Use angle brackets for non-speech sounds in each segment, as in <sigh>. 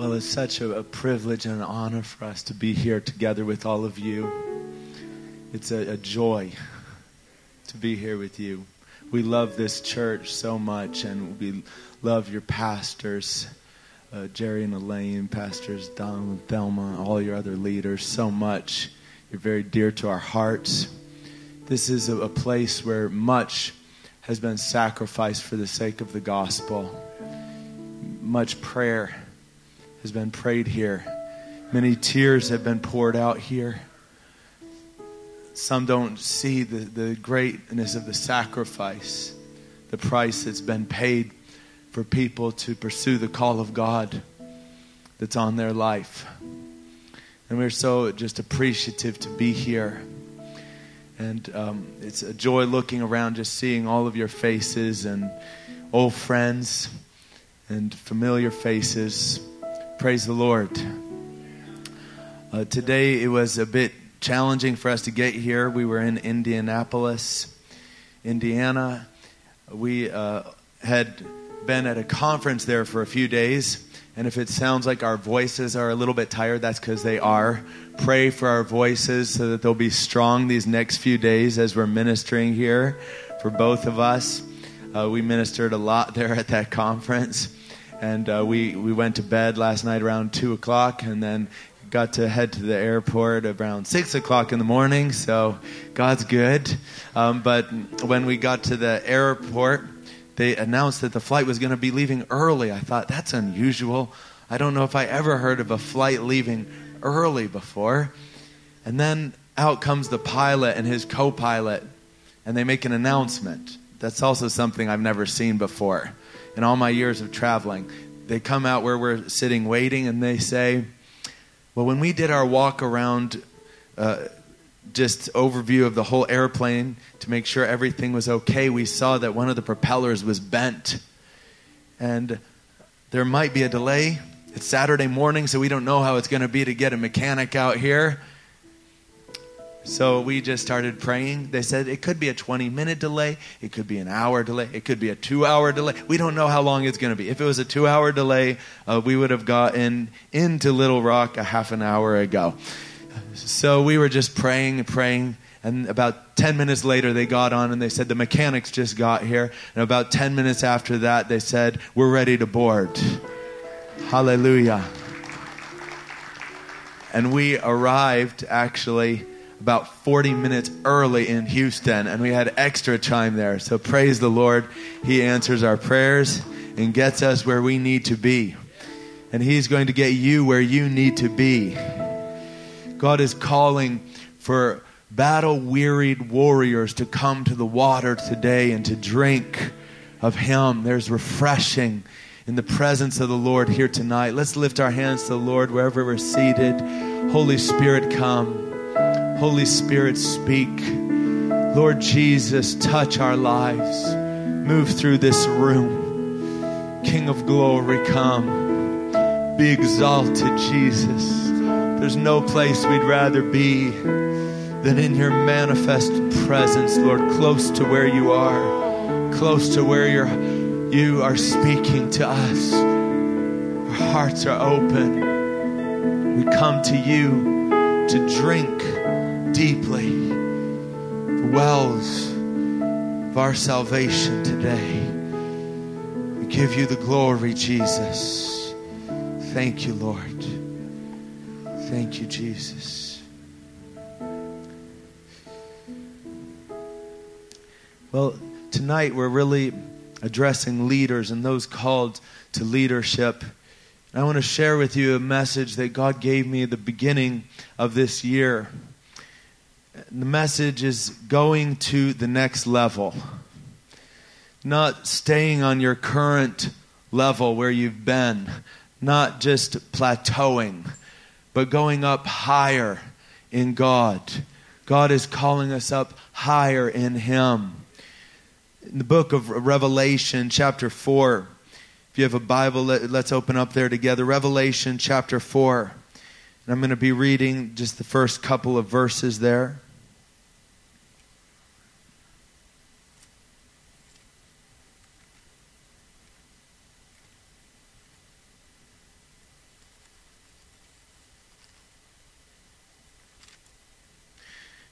Well, it's such a, a, privilege and an honor for us to be here together with all of you. It's a, a joy to be here with you. We love this church so much, and we love your pastors, uh, Jerry and Elaine, pastors Don, and Thelma, all your other leaders so much. You're very dear to our hearts. This is a, a place where much has been sacrificed for the sake of the gospel. Much prayer has been prayed here. Many tears have been poured out here. Some don't see the, the greatness of the sacrifice, the price that's been paid for people to pursue the call of God that's on their life. And we're so just appreciative to be here. And um, it's a joy looking around, just seeing all of your faces and old friends and familiar faces. Praise the Lord. Uh, today it was a bit challenging for us to get here. We were in Indianapolis, Indiana. We uh, had been at a conference there for a few days. And if it sounds like our voices are a little bit tired, that's because they are. Pray for our voices so that they'll be strong these next few days as we're ministering here for both of us. Uh, we ministered a lot <laughs> there at that conference. And uh, we, we went to bed last night around 2 o'clock and then got to head to the airport around 6 o'clock in the morning. So God's good. Um, but when we got to the airport, they announced that the flight was going to be leaving early. I thought, that's unusual. I don't know if I ever heard of a flight leaving early before. And then out comes the pilot and his co pilot, and they make an announcement. That's also something I've never seen before in all my years of traveling. They come out where we're sitting waiting, and they say, Well, when we did our walk around, uh, just overview of the whole airplane to make sure everything was okay, we saw that one of the propellers was bent. And there might be a delay. It's Saturday morning, so we don't know how it's going to be to get a mechanic out here. So we just started praying. They said it could be a 20 minute delay, it could be an hour delay, it could be a two hour delay. We don't know how long it's going to be. If it was a two hour delay, uh, we would have gotten into Little Rock a half an hour ago. So we were just praying and praying. And about 10 minutes later, they got on and they said, The mechanics just got here. And about 10 minutes after that, they said, We're ready to board. Hallelujah. And we arrived actually about 40 minutes early in Houston, and we had extra time there. So praise the Lord. He answers our prayers and gets us where we need to be. And He's going to get you where you need to be. God is calling for battle wearied warriors to come to the water today and to drink of Him. There's refreshing in the presence of the Lord here tonight. Let's lift our hands to the Lord wherever we're seated. Holy Spirit, come. Holy Spirit, speak. Lord Jesus, touch our lives. Move through this room. King of glory, come. Be exalted, Jesus. There's no place we'd rather be than in your manifest presence, Lord, close to where you are, close to where you're, you are speaking to us. Our hearts are open. We come to you to drink deeply the wells of our salvation today. We give you the glory, Jesus. Thank you, Lord. Thank you, Jesus. Well, tonight we're really addressing leaders and those called to leadership. I want to share with you a message that God gave me at the beginning of this year. The message is going to the next level, not staying on your current level where you've been, not just plateauing, but going up higher in God. God is calling us up higher in Him. In the book of Revelation, chapter 4, if you have a Bible, let, us open up there together. Revelation chapter 4. And I'm going to be reading just the first couple of verses there.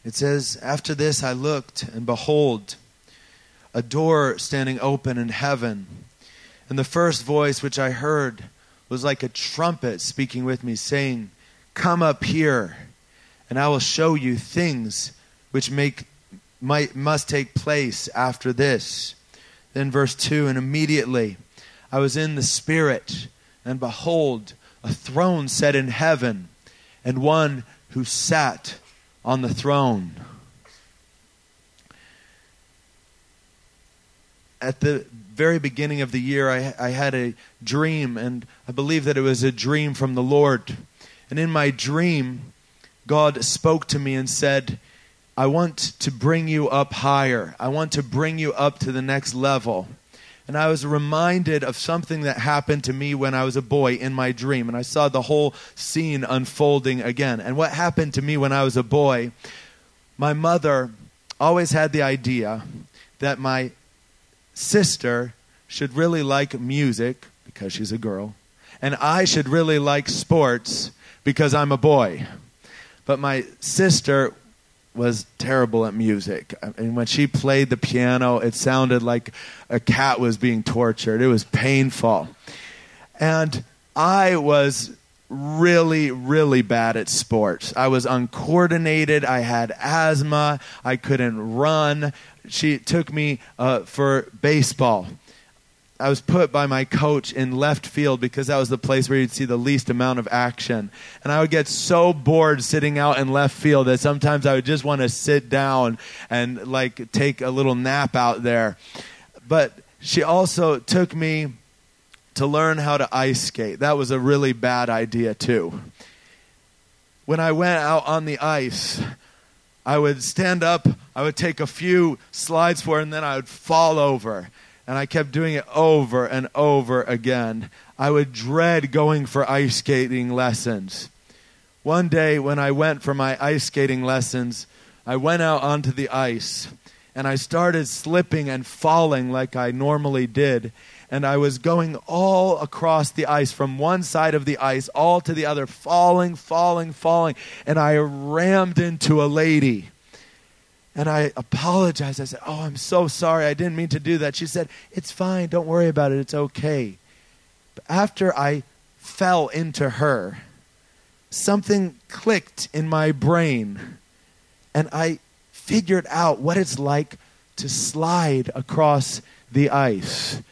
It says, After this I looked, and behold, a door standing open in heaven. And the first voice which I heard was like a trumpet speaking with me, saying, Come up here, and I will show you things which make might must take place after this. Then verse 2 And immediately I was in the Spirit, and behold, a throne set in heaven, and one who sat on the throne. At the very beginning of the year, I, I had a dream, and I believe that it was a dream from the Lord. And in my dream, God spoke to me and said, I want to bring you up higher. I want to bring you up to the next level. And I was reminded of something that happened to me when I was a boy in my dream. And I saw the whole scene unfolding again. And what happened to me when I was a boy, my mother always had the idea that my sister should really like music because she's a girl, and I should really like sports because I'm a boy. But my sister was terrible at music. And when she played the piano, it sounded like a cat was being tortured. It was painful. And I was really, really bad at sports. I was uncoordinated. I had asthma. I couldn't run. She took me uh, for baseball. I was put by my coach in left field because that was the place where you'd see the least amount of action. And I would get so bored sitting out in left field that sometimes I would just want to sit down and like take a little nap out there. But she also took me to learn how to ice skate. That was a really bad idea, too. When I went out on the ice, I would stand up, I would take a few slides for and then I would fall over and I kept doing it over and over again. I would dread going for ice skating lessons. One day, when I went for my ice skating lessons, I went out onto the ice and I started slipping and falling like I normally did. And I was going all across the ice, from one side of the ice all to the other, falling, falling, falling. And I rammed into a lady and I apologized. I said, Oh, I'm so sorry. I didn't mean to do that. She said, It's fine. Don't worry about it. It's okay. But after I fell into her, something clicked in my brain. And I figured out what it's like to slide across the ice,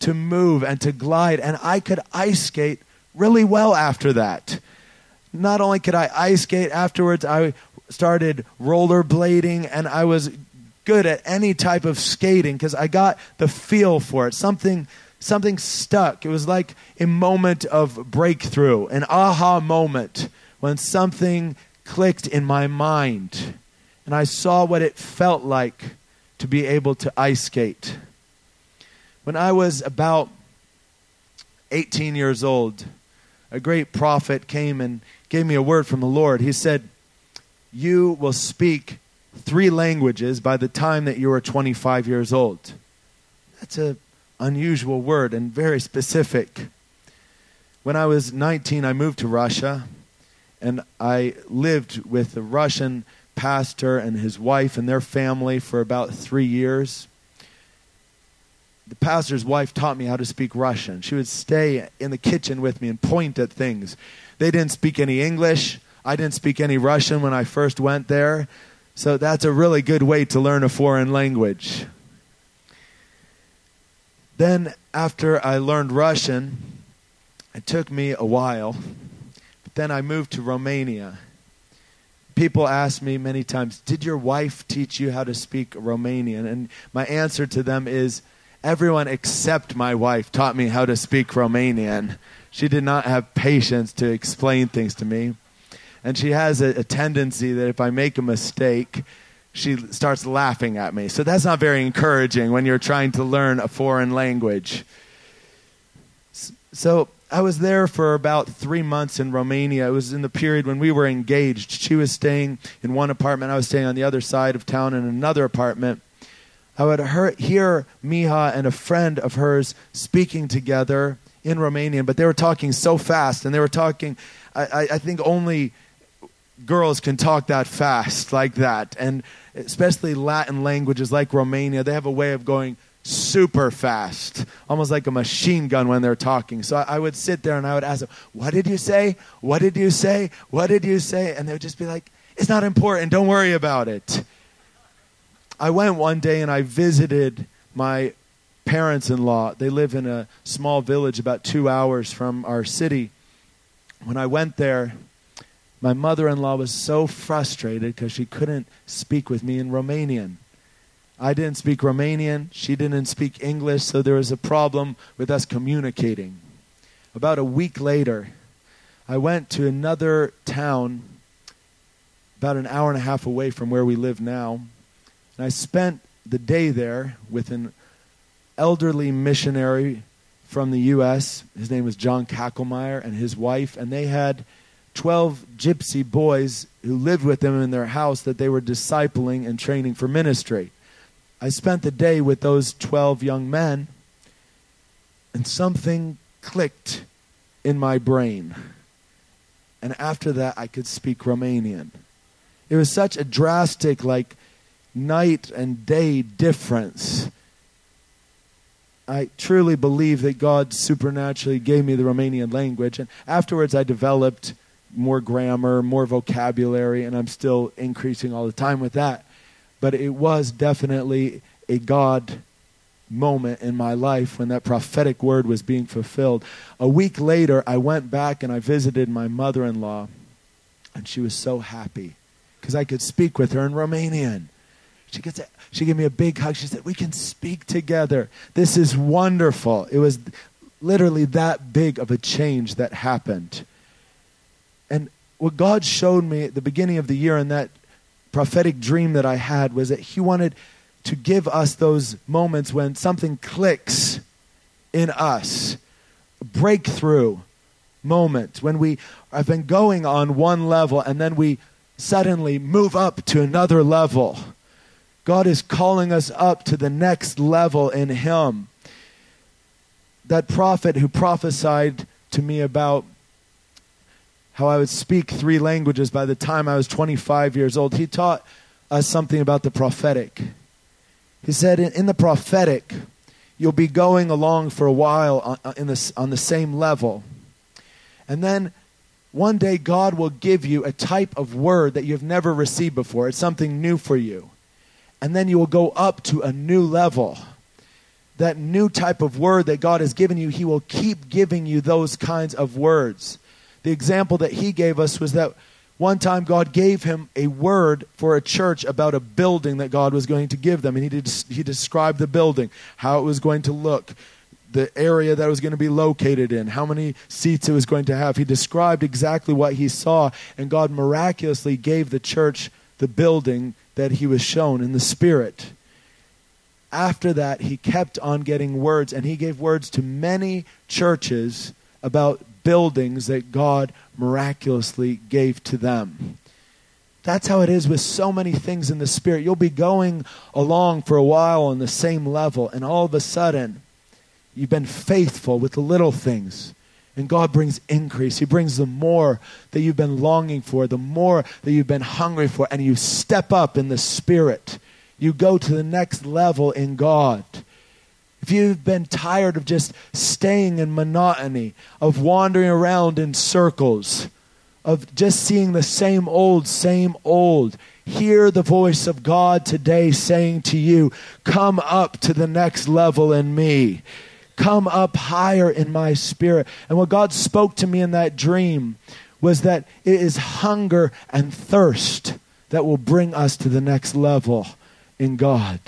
to move and to glide. And I could ice skate really well after that. Not only could I ice skate afterwards, I started rollerblading, and I was good at any type of skating because I got the feel for it. Something something stuck. It was like a moment of breakthrough, an aha moment when something clicked in my mind and I saw what it felt like to be able to ice skate. When I was about 18 years old, a great prophet came and gave me a word from the Lord. He said, you will speak three languages by the time that you are 25 years old. That's an unusual word and very specific. When I was 19, I moved to Russia and I lived with a Russian pastor and his wife and their family for about three years. The pastor's wife taught me how to speak Russian. She would stay in the kitchen with me and point at things. They didn't speak any English. I didn't speak any Russian when I first went there, so that's a really good way to learn a foreign language. Then, after I learned Russian, it took me a while, but then I moved to Romania. People ask me many times, Did your wife teach you how to speak Romanian? And my answer to them is, Everyone except my wife taught me how to speak Romanian. She did not have patience to explain things to me and she has a, a tendency that if I make a mistake, she starts laughing at me. So that's not very encouraging when you're trying to learn a foreign language. So I was there for about three months in Romania. It was in the period when we were engaged. She was staying in one apartment, I was staying on the other side of town in another apartment. I would hear Miha and a friend of hers speaking together in Romanian, but they were talking so fast and they were talking, I, I think, only girls can talk that fast like that. And especially Latin languages like Romania, they have a way of going super fast, almost like a machine gun when they're talking. So I, would sit there and I would ask them, What did you say? What did you say? What did you say? And they would just be like, It's not important. Don't worry about it. I went one day and I visited my parents in law. They live in a small village about two hours from our city. When I went there, my mother in law was so frustrated because she couldn't speak with me in Romanian. I didn't speak Romanian, she didn't speak English, so there was a problem with us communicating. About a week later, I went to another town about an hour and a half away from where we live now, and I spent the day there with an elderly missionary from the U.S. His name was John Kackelmeyer and his wife, and they had 12 gypsy boys who lived with them in their house that they were discipling and training for ministry. I spent the day with those 12 young men, and something clicked in my brain. And after that, I could speak Romanian. It was such a drastic, like, night and day difference. I truly believe that God supernaturally gave me the Romanian language. And afterwards, I developed more grammar, more vocabulary, and I'm still increasing all the time with that. But it was definitely a God moment in my life when that prophetic word was being fulfilled. A week later, I went back and I visited my mother in law, and she was so happy because I could speak with her in Romanian. She, gets she gave me a big hug. She said, We can speak together. This is wonderful. It was literally that big of a change that happened. What God showed me at the beginning of the year in that prophetic dream that I had was that He wanted to give us those moments when something clicks in us, breakthrough moment, when we have been going on one level and then we suddenly move up to another level. God is calling us up to the next level in Him. That prophet who prophesied to me about how I would speak three languages by the time I was 25 years old, he taught us something about the prophetic. He said, in, the prophetic, you'll be going along for a while on, uh, on the same level. And then one day, God will give you a type of word that you've never received before. It's something new for you. And then you will go up to a new level. That new type of word that God has given you, He will keep giving you those kinds of words. The example that he gave us was that one time God gave him a word for a church about a building that God was going to give them. And he, did, he described the building, how it was going to look, the area that it was going to be located in, how many seats it was going to have. He described exactly what he saw, and God miraculously gave the church the building that he was shown in the Spirit. After that, he kept on getting words, and he gave words to many churches about buildings that God miraculously gave to them. That's how it is with so many things in the Spirit. You'll be going along for a while on the same level, and all of a sudden, you've been faithful with the little things. And God brings increase. He brings the more that you've been longing for, the more that you've been hungry for, and you step up in the Spirit. You go to the next level in God. If you've been tired of just staying in monotony, of wandering around in circles, of just seeing the same old, same old, hear the voice of God today saying to you, Come up to the next level in me. Come up higher in my spirit. And what God spoke to me in that dream was that it is hunger and thirst that will bring us to the next level in God.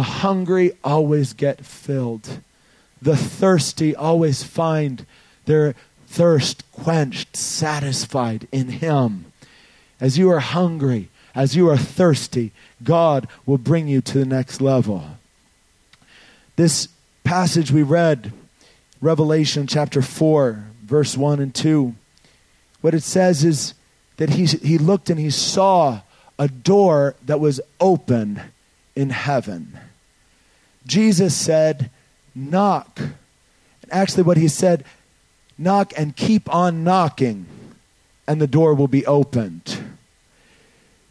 The hungry always get filled. The thirsty always find their thirst quenched, satisfied in Him. As you are hungry, as you are thirsty, God will bring you to the next level. This passage we read, Revelation chapter 4, verse 1 and 2, what it says is that he, he looked and he saw a door that was open in heaven. Jesus said, Knock. And actually, what he said, knock and keep on knocking, and the door will be opened.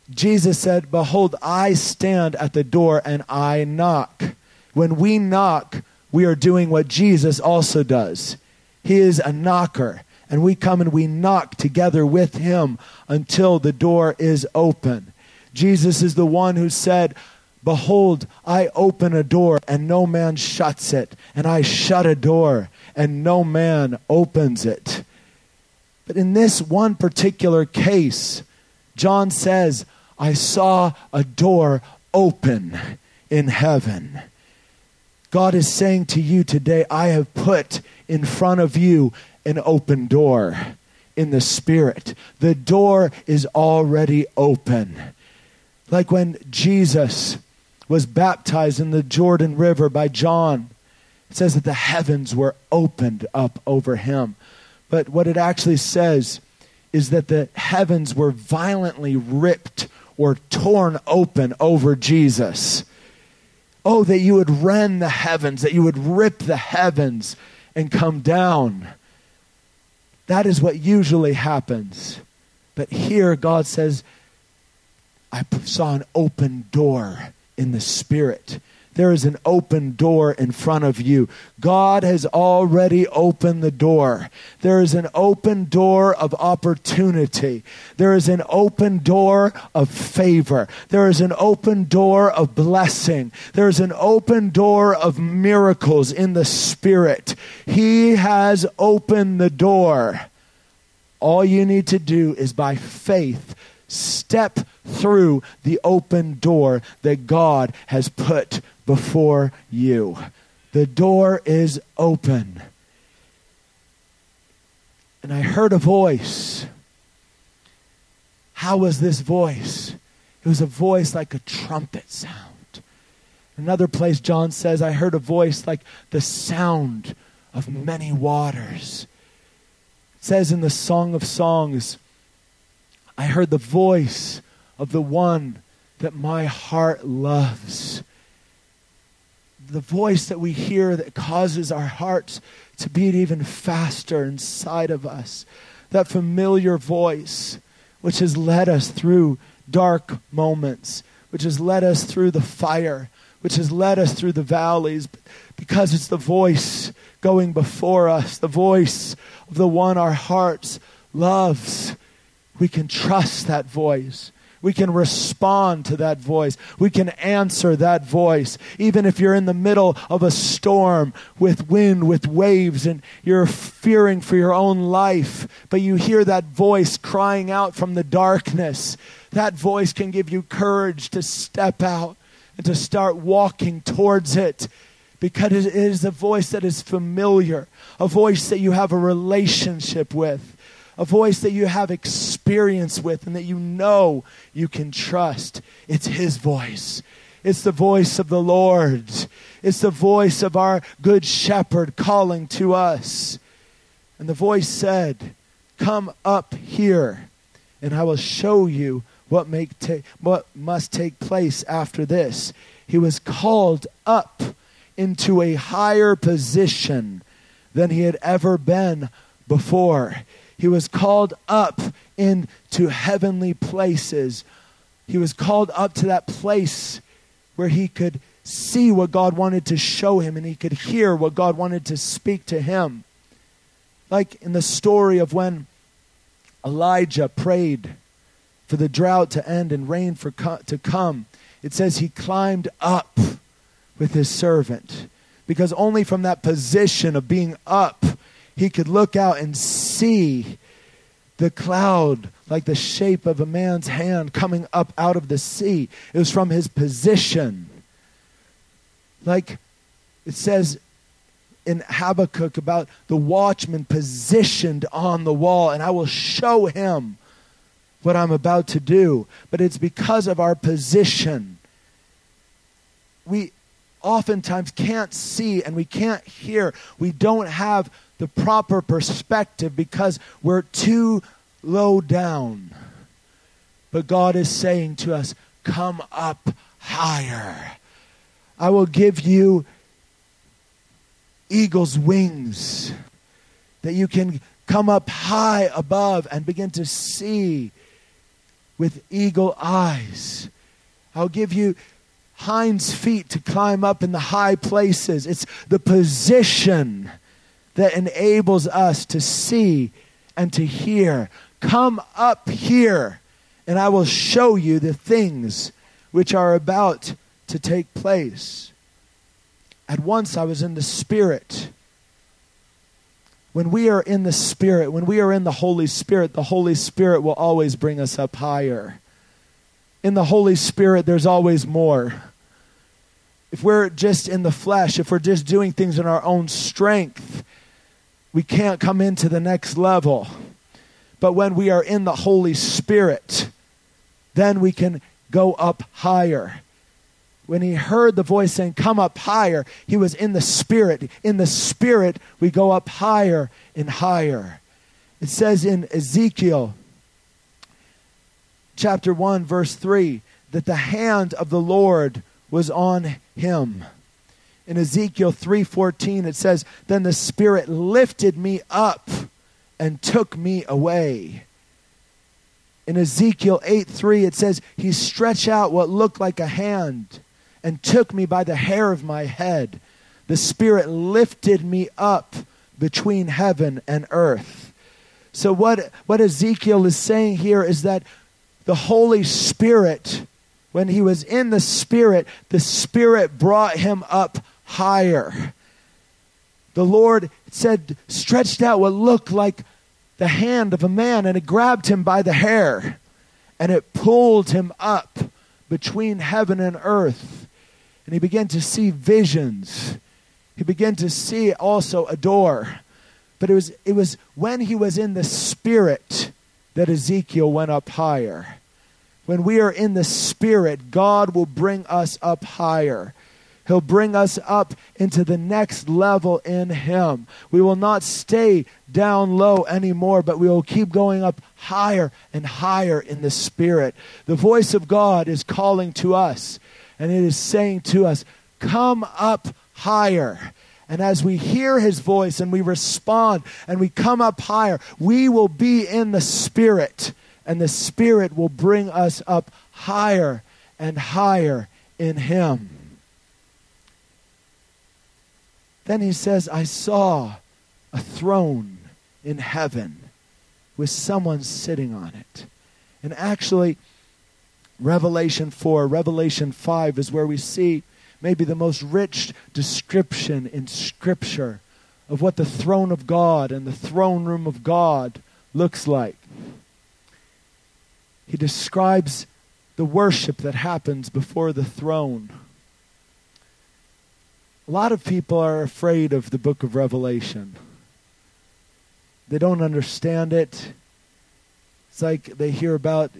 Jesus said, Behold, I stand at the door and I knock. When we knock, we are doing what Jesus also does. He is a knocker, and we come and we knock together with him until the door is open. Jesus is the one who said, Behold, I open a door and no man shuts it, and I shut a door and no man opens it. But in this one particular case, John says, I saw a door open in heaven. God is saying to you today, I have put in front of you an open door in the Spirit. The door is already open. Like when Jesus was baptized in the Jordan River by John, it says that the heavens were opened up over him. But what it actually says is that the heavens were violently ripped or torn open over Jesus. Oh, that you would rend the heavens, that you would rip the heavens and come down. That is what usually happens. But here, God says, I saw an open door in the Spirit. There is an open door in front of you. God has already opened the door. There is an open door of opportunity. There is an open door of favor. There is an open door of blessing. There is an open door of miracles in the Spirit. He has opened the door. All you need to do is by faith step through the open door that God has put before you. The door is open. And I heard a voice. How was this voice? It was a voice like a trumpet sound. Another place, John says, I heard a voice like the sound of many waters. It says in the Song of Songs, I heard the voice of the one that my heart loves the voice that we hear that causes our hearts to beat even faster inside of us. That familiar voice which has led us through dark moments, which has led us through the fire, which has led us through the valleys, because it's the voice going before us, the voice of the one our hearts loves. We can trust that voice. We can respond to that voice. We can answer that voice. Even if you're in the middle of a storm with wind, with waves, and you're fearing for your own life, but you hear that voice crying out from the darkness, that voice can give you courage to step out and to start walking towards it because it is a voice that is familiar, a voice that you have a relationship with a voice that you have experience with and that you know you can trust. It's His voice. It's the voice of the Lord. It's the voice of our good shepherd calling to us. And the voice said, Come up here, and I will show you what, make ta- what must take place after this. He was called up into a higher position than he had ever been before. He was called up into heavenly places. He was called up to that place where he could see what God wanted to show him and he could hear what God wanted to speak to him. Like in the story of when Elijah prayed for the drought to end and rain for co- to come, it says he climbed up with his servant because only from that position of being up he could look out and see the cloud like the shape of a man's hand coming up out of the sea. It was from his position. Like it says in Habakkuk about the watchman positioned on the wall, and I will show him what I'm about to do. But it's because of our position. We oftentimes can't see and we can't hear. We don't have the proper perspective because we're too low down. But God is saying to us, Come up higher. I will give you eagle's wings that you can come up high above and begin to see with eagle eyes. I'll give you hinds feet to climb up in the high places. It's the position that enables us to see and to hear. Come up here, and I will show you the things which are about to take place. At once I was in the Spirit. When we are in the Spirit, when we are in the Holy Spirit, the Holy Spirit will always bring us up higher. In the Holy Spirit, there's always more. If we're just in the flesh, if we're just doing things in our own strength, we can't come into the next level. But when we are in the Holy Spirit, then we can go up higher. When he heard the voice saying, Come up higher, he was in the Spirit. In the Spirit, we go up higher and higher. It says in Ezekiel chapter 1, verse 3, that the hand of the Lord was on him. In Ezekiel 3:14 it says, "Then the Spirit lifted me up and took me away." In Ezekiel 8 3, it says, He stretched out what looked like a hand and took me by the hair of my head. The Spirit lifted me up between heaven and earth. So, what, what Ezekiel is saying here is that the Holy Spirit, when he was in the Spirit, the Spirit brought him up higher. The Lord said, stretched out what looked like the hand of a man and it grabbed him by the hair and it pulled him up between heaven and earth. And he began to see visions. He began to see also a door. But it was, it was when he was in the spirit that Ezekiel went up higher. When we are in the spirit, God will bring us up higher. He'll bring us up into the next level in Him. We will not stay down low anymore, but we will keep going up higher and higher in the Spirit. The voice of God is calling to us, and it is saying to us, Come up higher. And as we hear his voice and we respond and we come up higher, we will be in the Spirit. And the Spirit will bring us up higher and higher in him. Then he says, I saw a throne in heaven with someone sitting on it. And actually, Revelation 4, Revelation 5 is where we see maybe the most rich description in Scripture of what the throne of God and the throne room of God looks like. He describes the worship that happens before the throne. A lot of people are afraid of the book of Revelation. They don't understand it. It's like they hear about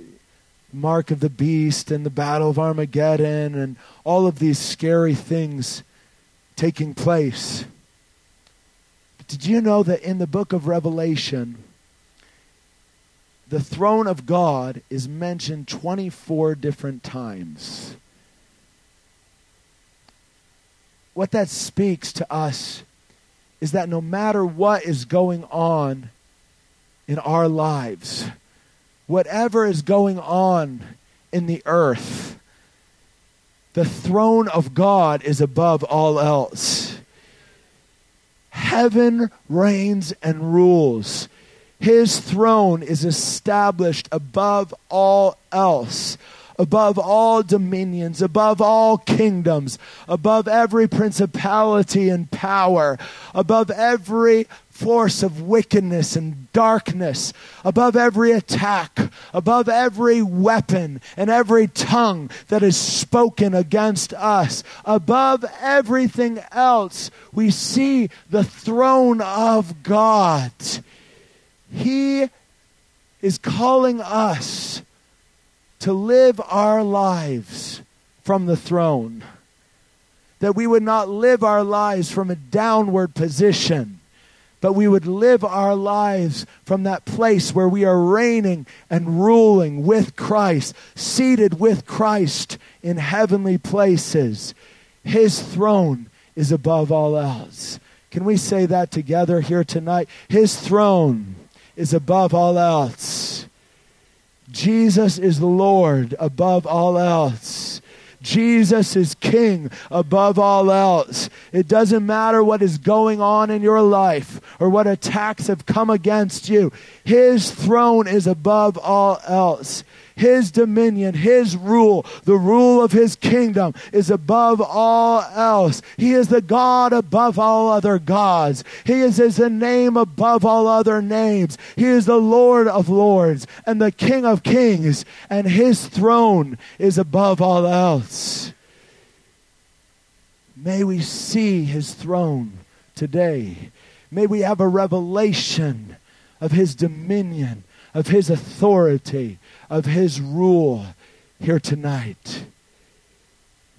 mark of the beast and the battle of Armageddon and all of these scary things taking place. But did you know that in the book of Revelation, the throne of God is mentioned 24 different times? what that speaks to us is that no matter what is going on in our lives, whatever is going on in the earth, the throne of God is above all else. Heaven reigns and rules. His throne is established above all else above all dominions, above all kingdoms, above every principality and power, above every force of wickedness and darkness, above every attack, above every weapon and every tongue that is spoken against us, above everything else, we see the throne of God. He is calling us to live our lives from the throne. That we would not live our lives from a downward position, but we would live our lives from that place where we are reigning and ruling with Christ, seated with Christ in heavenly places. His throne is above all else. Can we say that together here tonight? His throne is above all else. Jesus is Lord above all else. Jesus is king above all else. It doesn't matter what is going on in your life or what attacks have come against you. His throne is above all else. His dominion, His rule, the rule of His kingdom is above all else. He is the God above all other gods. He is His name above all other names. He is the Lord of lords and the King of kings, and His throne is above all else. May we see His throne today. May we have a revelation of His dominion, of His authority, of His rule here tonight.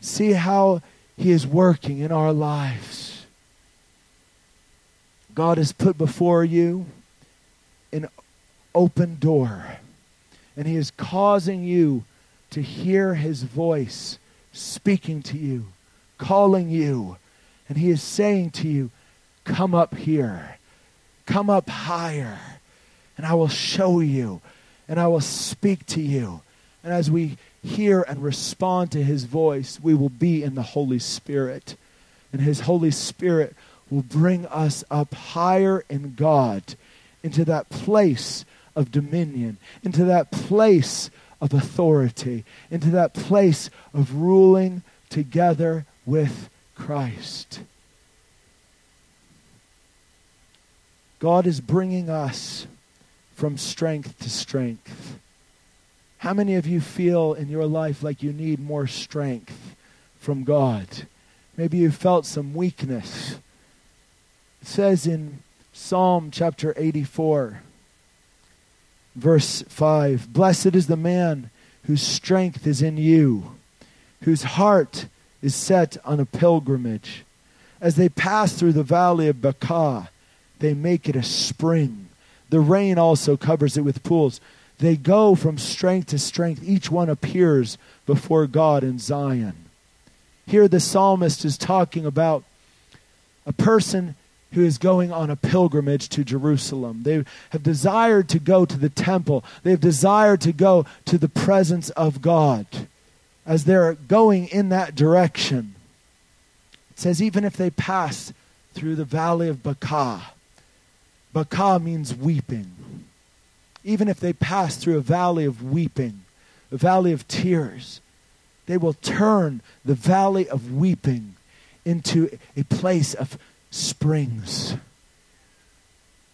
See how He is working in our lives. God has put before you an open door, and He is causing you to hear His voice speaking to you, calling you, and He is saying to you, Come up here, come up higher, and I will show you and I will speak to you. And as we hear and respond to his voice, we will be in the Holy Spirit. And his Holy Spirit will bring us up higher in God into that place of dominion, into that place of authority, into that place of ruling together with Christ. God is bringing us from strength to strength. How many of you feel in your life like you need more strength from God? Maybe you felt some weakness. It says in Psalm chapter 84, verse 5 Blessed is the man whose strength is in you, whose heart is set on a pilgrimage. As they pass through the valley of Baca, they make it a spring the rain also covers it with pools. They go from strength to strength. Each one appears before God in Zion. Here, the psalmist is talking about a person who is going on a pilgrimage to Jerusalem. They have desired to go to the temple, they have desired to go to the presence of God. As they're going in that direction, it says, even if they pass through the valley of Baca, Baca means weeping. Even if they pass through a valley of weeping, a valley of tears, they will turn the valley of weeping into a place of springs.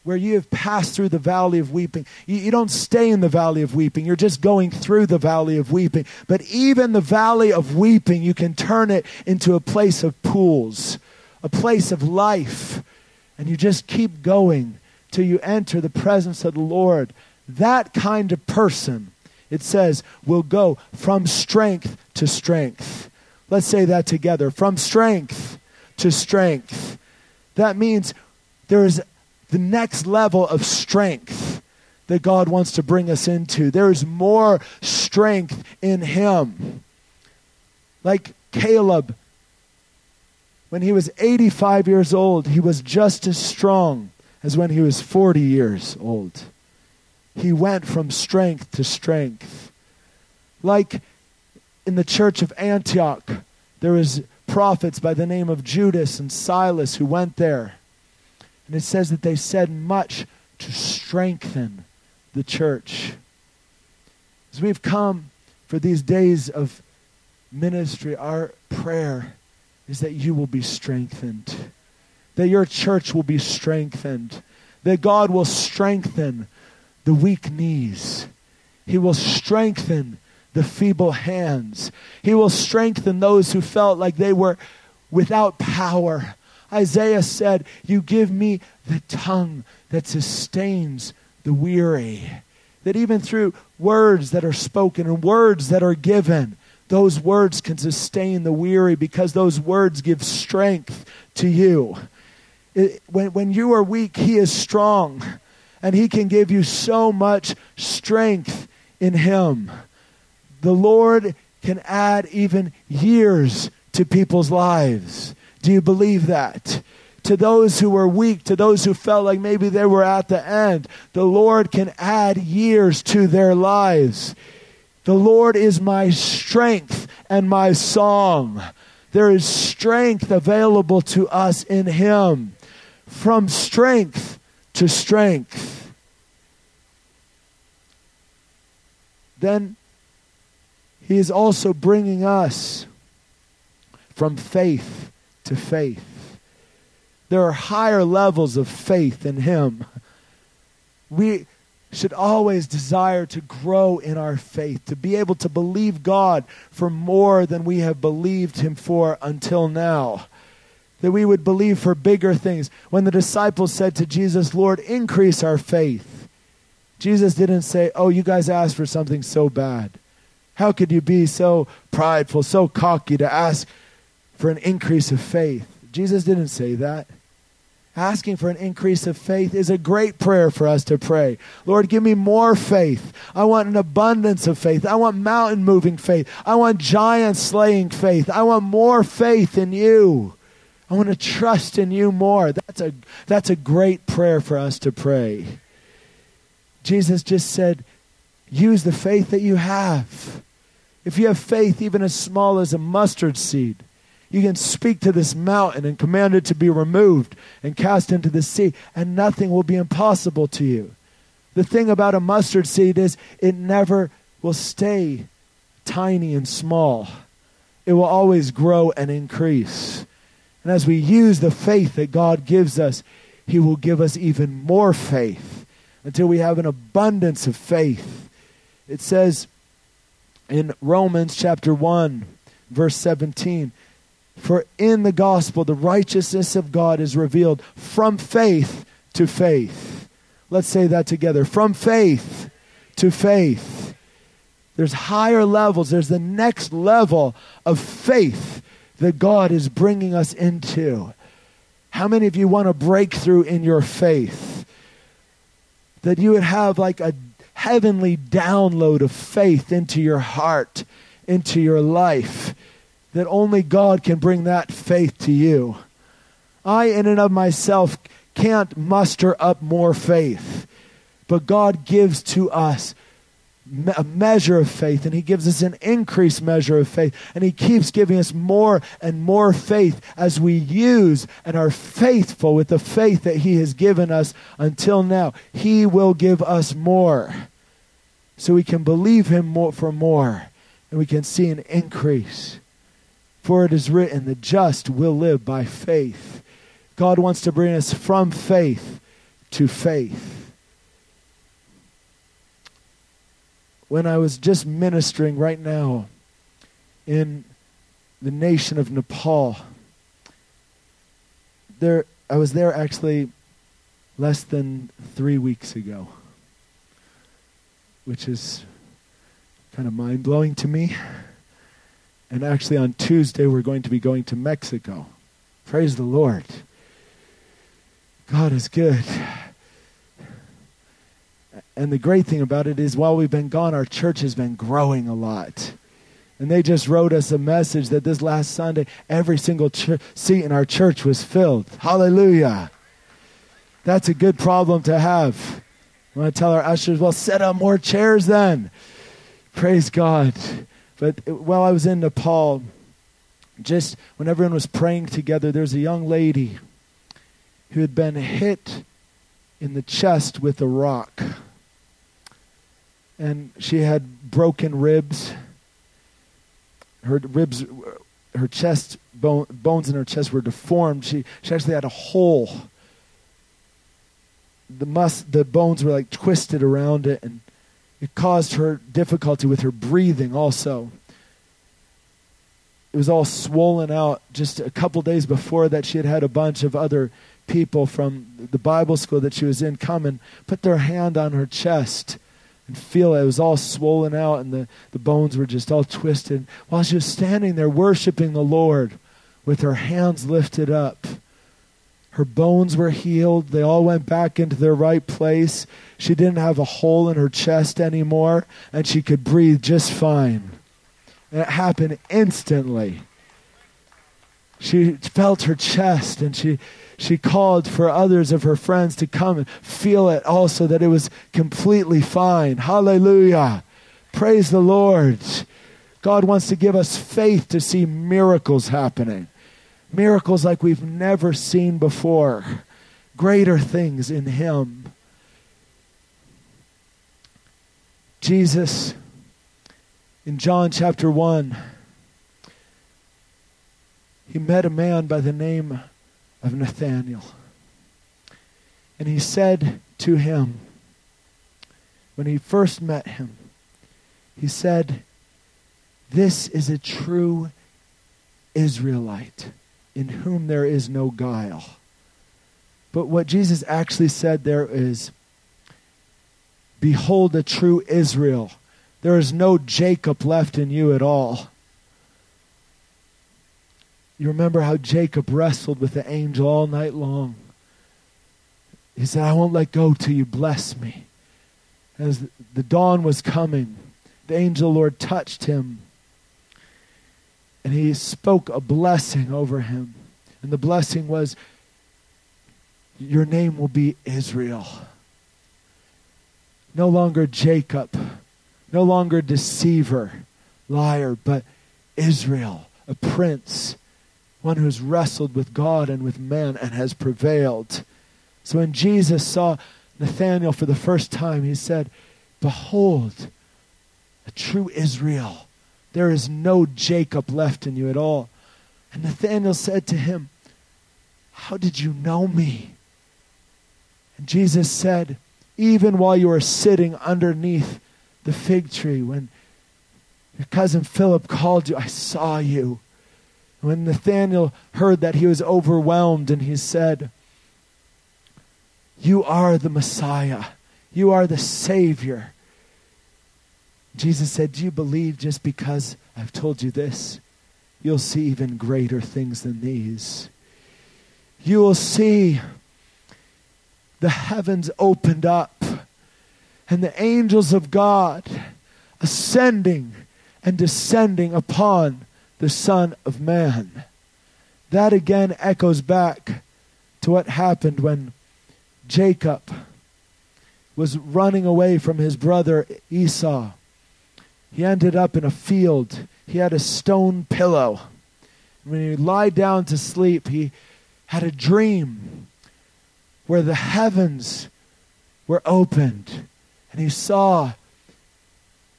Where you have passed through the valley of weeping. You, you, don't stay in the valley of weeping. You're just going through the valley of weeping. But even the valley of weeping, you can turn it into a place of pools, a place of life. And you just keep going till you enter the presence of the Lord. That kind of person, it says, will go from strength to strength. Let's say that together from strength to strength. That means there is the next level of strength that God wants to bring us into. There is more strength in Him. Like Caleb, when he was 85 years old, he was just as strong as when he was 40 years old. He went from strength to strength. Like in the church of Antioch, there was prophets by the name of Judas and Silas who went there. And it says that they said much to strengthen the church. As we've come for these days of ministry, our prayer is that you will be strengthened that your church will be strengthened, that God will strengthen the weak knees, He will strengthen the feeble hands, He will strengthen those who felt like they were without power. Isaiah said, You give me the tongue that sustains the weary. That even through words that are spoken and words that are given, those words can sustain the weary because those words give strength to you. It, when, when you are weak, He is strong. And He can give you so much strength in Him. The Lord can add even years to people's lives. Do you believe that? to those who were weak, to those who felt like maybe they were at the end. The Lord can add years to their lives. The Lord is my strength and my song. There is strength available to us in Him. From strength to strength. Then He is also bringing us from faith to faith. There are higher levels of faith in Him. We should always desire to grow in our faith, to be able to believe God for more than we have believed Him for until now. That we would believe for bigger things. When the disciples said to Jesus, Lord, increase our faith, Jesus didn't say, Oh, you guys asked for something so bad. How could you be so prideful, so cocky to ask for an increase of faith? Jesus didn't say that asking for an increase of faith is a great prayer for us to pray. Lord, give me more faith. I want an abundance of faith. I want mountain moving faith. I want giant slaying faith. I want more faith in you. I want to trust in you more. That's a, that's a great prayer for us to pray. Jesus just said, use the faith that you have. If you have faith even as small as a mustard seed, you can speak to this mountain and command it to be removed and cast into the sea, and nothing will be impossible to you. The thing about a mustard seed is it never will stay tiny and small, it will always grow and increase. And as we use the faith that God gives us, He will give us even more faith until we have an abundance of faith. It says in Romans chapter 1, verse 17 for in the gospel, the righteousness of God is revealed from faith to faith. Let's say that together. From faith to faith. There's higher levels, there's the next level of faith that God is bringing us into. How many of you want a breakthrough in your faith? That you would have like a heavenly download of faith into your heart, into your life that only God can bring that faith to you. I, in and of myself, can't muster up more faith, but God gives to us a measure of faith, and He gives us an increased measure of faith, and He keeps giving us more and more faith as we use and are faithful with the faith that He has given us until now. He will give us more, so we can believe Him more for more, and we can see an increase. For it is written, the just will live by faith. God wants to bring us from faith to faith. When I was just ministering right now in the nation of Nepal, there I was there actually less than three weeks ago, which is kind of mind blowing to me. And actually, on Tuesday, we're going to be going to Mexico. Praise the Lord. God is good. And the great thing about it is, while we've been gone, our church has been growing a lot. And they just wrote us a message that this last Sunday, every single ch- seat in our church was filled. Hallelujah. That's a good problem to have. I want to tell our ushers, well, set up more chairs then. Praise God. But while I was in Nepal, just when everyone was praying together, there was a young lady who had been hit in the chest with a rock. And she had broken ribs. Her ribs, her chest, bone, bones in her chest were deformed. She, she actually had a hole. The, mus, the bones were like twisted around it. And it caused her difficulty with her breathing also. It was all swollen out. Just a couple days before that, she had had a bunch of other people from the Bible school that she was in come and put their hand on her chest and feel it. It was all swollen out and the, the bones were just all twisted. While she was standing there worshiping the Lord with her hands lifted up, her bones were healed. They all went back into their right place. She didn't have a hole in her chest anymore, and she could breathe just fine. And it happened instantly. She felt her chest and she she called for others of her friends to come and feel it also that it was completely fine. Hallelujah. Praise the Lord. God wants to give us faith to see miracles happening. Miracles like we've never seen before. Greater things in Him. Jesus, in John chapter 1, he met a man by the name of Nathanael. And he said to him, when he first met him, he said, This is a true Israelite in whom there is no guile. But what Jesus actually said there is, Behold a true Israel. There is no Jacob left in you at all. You remember how Jacob wrestled with the angel all night long. He said, I won't let go till you bless me. As the dawn was coming, the angel Lord touched him and he spoke a blessing over him. And the blessing was, Your name will be Israel. No longer Jacob, no longer deceiver, liar, but Israel, a prince one who's wrestled with God and with man and has prevailed. So when Jesus saw Nathanael for the first time, he said, Behold, a true Israel. There is no Jacob left in you at all. And Nathanael said to him, How did you know me? And Jesus said, Even while you were sitting underneath the fig tree, when your cousin Philip called you, I saw you. When Nathanael heard that, he was overwhelmed and he said, You are the Messiah. You are the Savior. Jesus said, Do you believe just because I've told you this? You'll see even greater things than these. You will see the heavens opened up and the angels of God ascending and descending upon the Son of Man. That again echoes back to what happened when Jacob was running away from his brother Esau. He ended up in a field. He had a stone pillow. When he lied down to sleep, he had a dream where the heavens were opened and he saw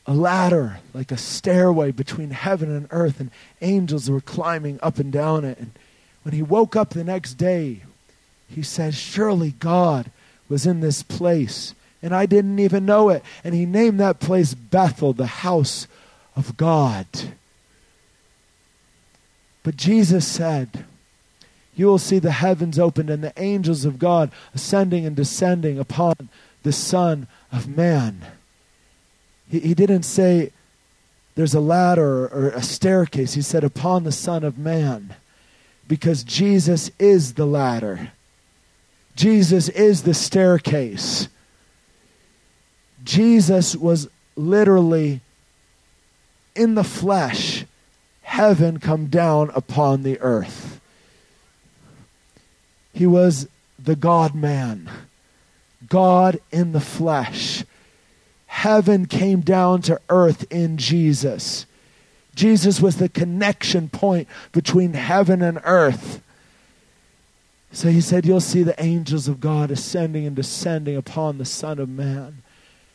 a ladder, like a stairway between heaven and earth, and angels were climbing up and down it. And when he woke up the next day, he said, Surely God was in this place, and I didn't even know it. And he named that place Bethel, the house of God. But Jesus said, You will see the heavens opened and the angels of God ascending and descending upon the Son of Man. He, he didn't say there's a ladder or a staircase. He said upon the Son of Man because Jesus is the ladder. Jesus is the staircase. Jesus was literally in the flesh, heaven come down upon the earth. He was the God man, God in the flesh heaven came down to earth in Jesus. Jesus was the connection point between heaven and earth. So he said, You'll see the angels of God ascending and descending upon the Son of Man.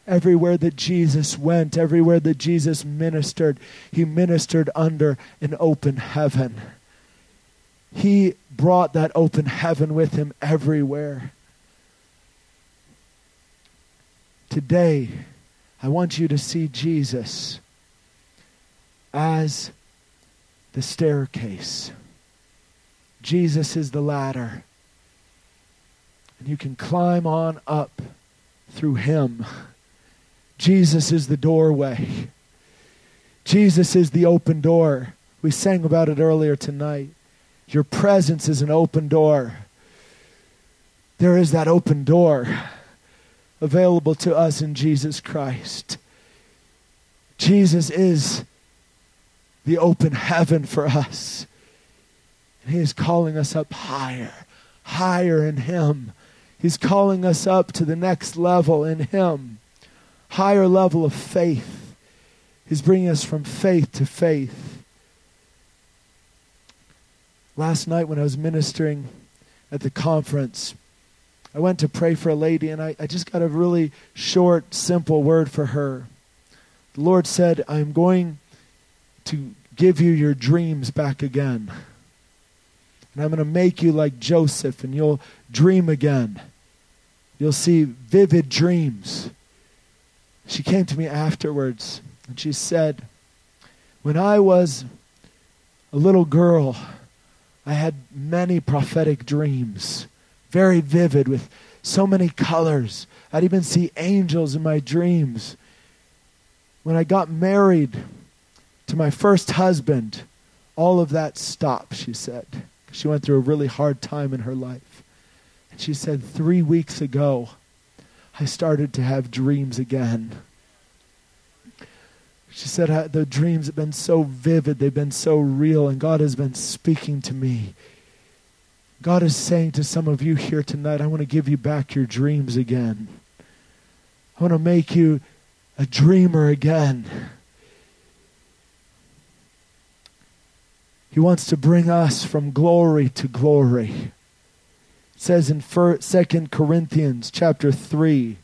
Everywhere that Jesus went, everywhere that Jesus ministered, he ministered under an open heaven. He brought that open heaven with him everywhere. Today, I want you to see Jesus as the staircase. Jesus is the ladder. And you can climb on up through him. Jesus is the doorway. Jesus is the open door. We sang about it earlier tonight. Your presence is an open door. There is that open door available to us in Jesus Christ. Jesus is the open heaven for us. And He is calling us up higher, higher in Him. He's calling us up to the next level in Him, higher level of faith. He's bringing us from faith to faith. Last night, when I was ministering at the conference, I went to pray for a lady, and I, I just got a really short, simple word for her. The Lord said, I'm going to give you your dreams back again. And I'm going to make you like Joseph, and you'll dream again. You'll see vivid dreams. She came to me afterwards, and she said, When I was a little girl, I had many prophetic dreams, very vivid, with so many colors. I'd even see angels in my dreams. When I got married to my first husband, all of that stopped, she said. She went through a really hard time in her life. And she said, Three weeks ago, I started to have dreams again. She said, The dreams have been so vivid, they've been so real, and God has been speaking to me. God is saying to some of you here tonight, I want to give you back your dreams again. I want to make you a dreamer again. He wants to bring us from glory to glory. It says in 2 Corinthians chapter 3,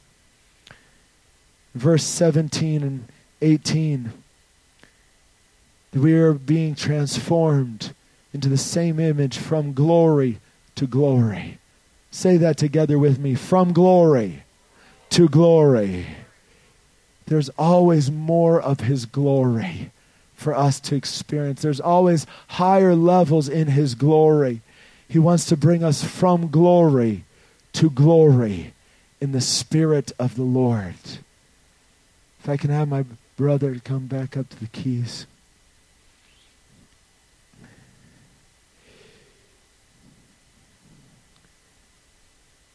verse 17 and 18, that we are being transformed into the same image from glory to glory. Say that together with me from glory to glory. There's always more of His glory for us to experience. There's always higher levels in His glory. He wants to bring us from glory to glory in the Spirit of the Lord. If I can have my brother come back up to the keys.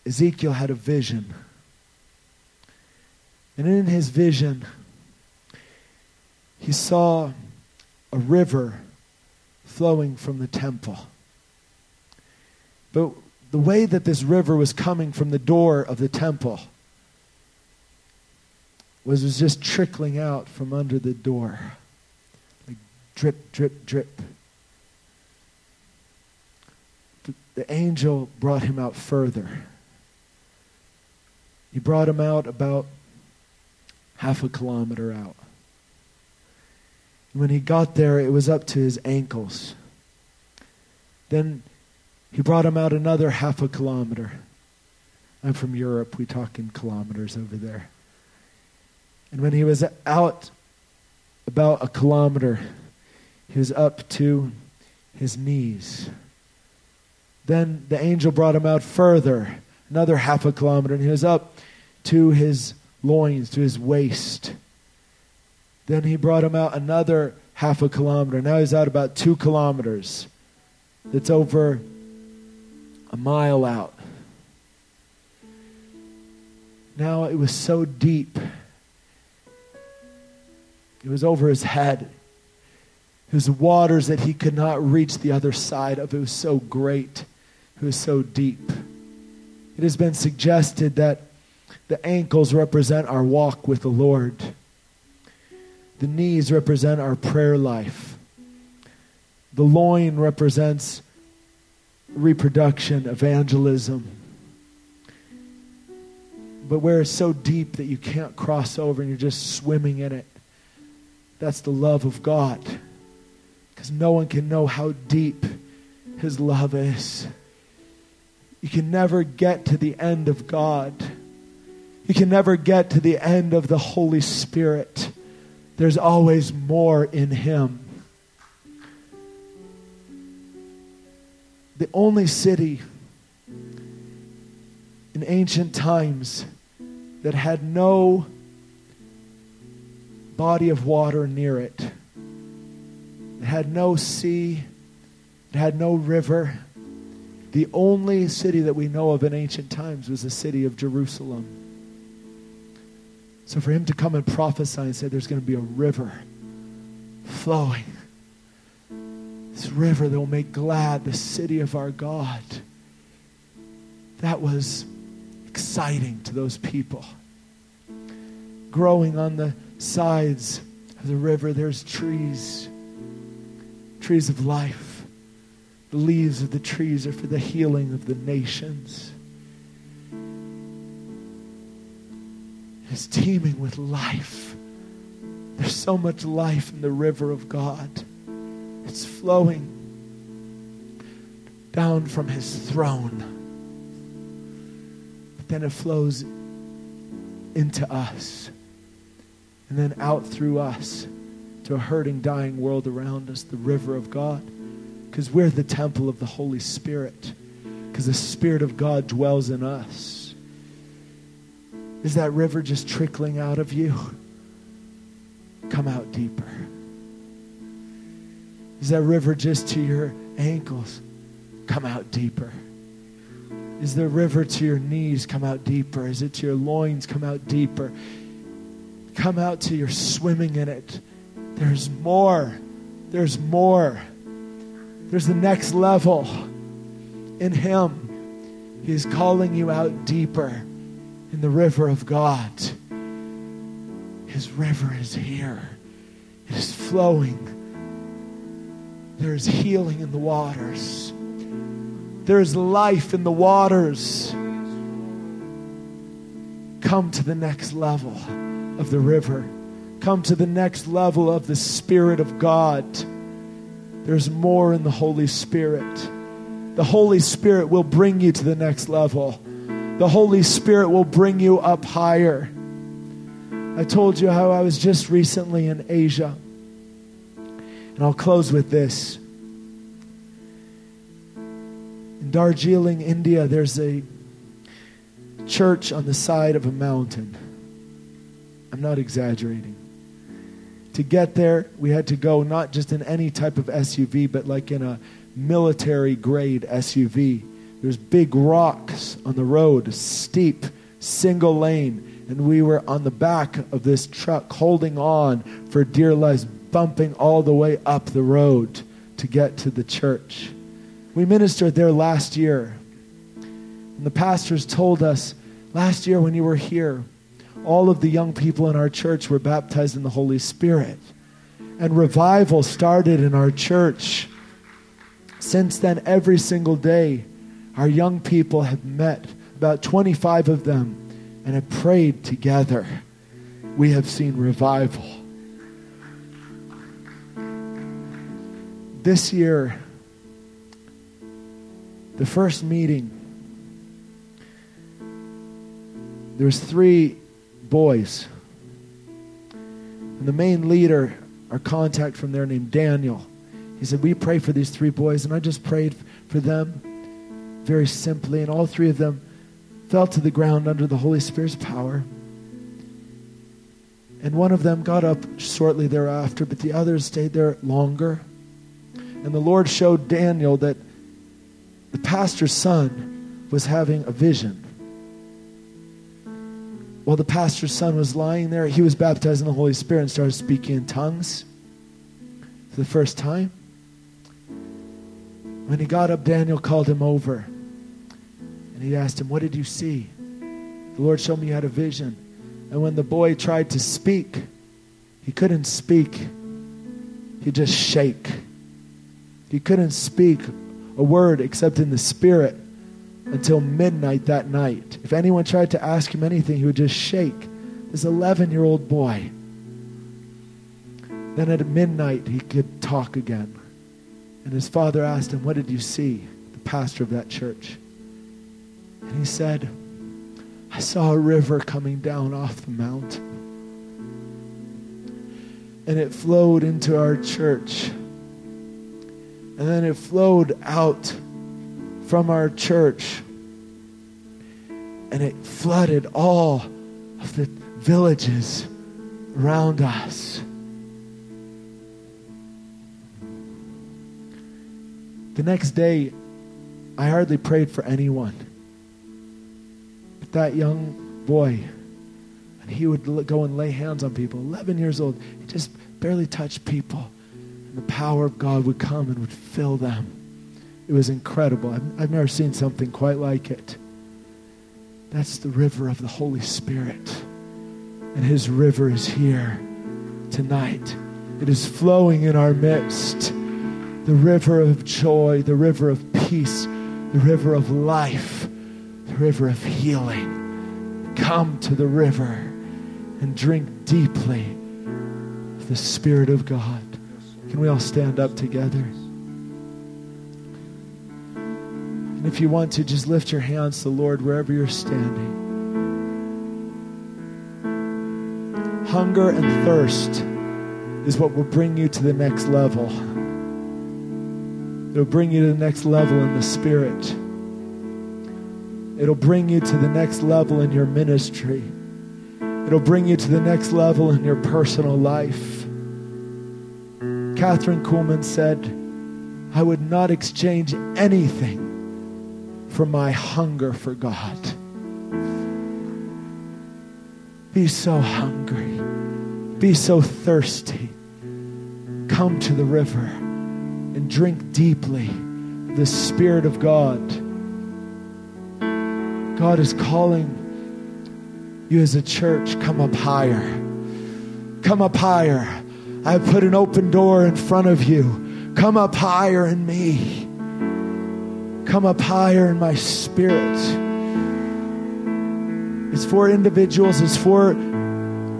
Ezekiel had a vision. And in his vision, he saw a river flowing from the temple. But the way that this river was coming from the door of the temple was, was just trickling out from under the door. Like drip, drip, drip. The, the angel brought him out further. He brought him out about half a kilometer out. When he got there, it was up to his ankles. Then he brought him out another half a kilometer. I'm from Europe. We talk in kilometers over there. And when he was out about a kilometer, he was up to his knees. Then the angel brought him out further, another half a kilometer, and he was up to his loins, to his waist. Then he brought him out another half a kilometer. Now he's out about two kilometers. It's over a mile out. Now it was so deep. It was over his head. It was waters that he could not reach the other side of. It was so great. It was so deep. It has been suggested that the ankles represent our walk with the Lord. The knees represent our prayer life. The loin represents reproduction, evangelism. But where it's so deep that you can't cross over and you're just swimming in it, that's the love of God. Because no one can know how deep His love is. You can never get to the end of God. You can never get to the end of the Holy Spirit. There's always more in Him. The only city in ancient times that had no body of water near it, it had no sea, it had no river. The only city that we know of in ancient times was the city of Jerusalem. So for him to come and prophesy and say there's going to be a river flowing, this river that will make glad the city of our God. That was exciting to those people. Growing on the sides of the river, there's trees, trees of life. The leaves of the trees are for the healing of the nations. It's teeming with life. There's so much life in the river of God. It's flowing down from his throne. But then it flows into us and then out through us to a hurting, dying world around us, the river of God. Because we're the temple of the Holy Spirit. Because the Spirit of God dwells in us. Is that river just trickling out of you? Come out deeper. Is that river just to your ankles? Come out deeper. Is the river to your knees? Come out deeper. Is it to your loins? Come out deeper. Come out to your swimming in it. There's more. There's more. There's the next level in Him. He's calling you out deeper in the river of God. His river is here, it is flowing. There's healing in the waters, there's life in the waters. Come to the next level of the river. Come to the next level of the Spirit of God. There's more in the Holy Spirit. The Holy Spirit will bring you to the next level. The Holy Spirit will bring you up higher. I told you how I was just recently in Asia. And I'll close with this. In Darjeeling, India, there's a church on the side of a mountain. I'm not exaggerating. To get there, we had to go not just in any type of SUV, but like in a military grade SUV. There's big rocks on the road, steep, single lane, and we were on the back of this truck holding on for dear life, bumping all the way up the road to get to the church. We ministered there last year. And the pastors told us last year when you were here, all of the young people in our church were baptized in the Holy Spirit. And revival started in our church. Since then, every single day, our young people have met, about 25 of them, and have prayed together. We have seen revival. This year, the first meeting, there was three boys. And the main leader, our contact from there named Daniel, he said, We pray for these three boys. And I just prayed for them very simply. And all three of them fell to the ground under the Holy Spirit's power. And one of them got up shortly thereafter, but the others stayed there longer. And the Lord showed Daniel that the pastor's son was having a vision while the pastor's son was lying there, he was baptized in the Holy Spirit and started speaking in tongues for the first time. When he got up, Daniel called him over and he asked him, What did you see? The Lord showed me you had a vision. And when the boy tried to speak, he couldn't speak. He just shake. He couldn't speak a word except in the spirit until midnight that night. If anyone tried to ask him anything, he would just shake. This 11 year old boy. Then at midnight, he could talk again. And his father asked him, What did you see? The pastor of that church. And he said, I saw a river coming down off the mountain. And it flowed into our church. And then it flowed out from our church. And it flooded all of the villages around us. The next day, I hardly prayed for anyone. But that young boy, and he would go and lay hands on people, 11 years old, he just barely touched people. And the power of God would come and would fill them. It was incredible. I've, I've never seen something quite like it. That's the river of the Holy Spirit. And His river is here tonight. It is flowing in our midst. The river of joy, the river of peace, the river of life, the river of healing. Come to the river and drink deeply of the Spirit of God. Can we all stand up together? And if you want to, just lift your hands to the Lord wherever you're standing. Hunger and thirst is what will bring you to the next level. It'll bring you to the next level in the Spirit. It'll bring you to the next level in your ministry. It'll bring you to the next level in your personal life. Kathryn Kuhlman said, I would not exchange anything for my hunger for God. Be so hungry. Be so thirsty. Come to the river and drink deeply the Spirit of God. God is calling you as a church, come up higher. Come up higher. I have put an open door in front of you. Come up higher in me. Come up higher in my spirit. It's for individuals, it's for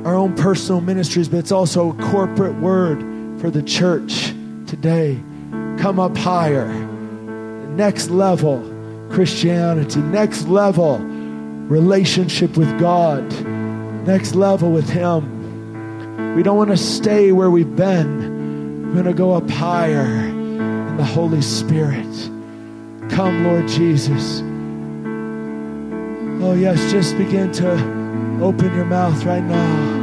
our own personal ministries, but it's also a corporate word for the church today. Come up higher. Next level Christianity, next level relationship with God, next level with Him. We don't want to stay where we've been. We're going to go up higher in the Holy Spirit. Come, Lord Jesus. Oh, yes, just begin to open your mouth right now.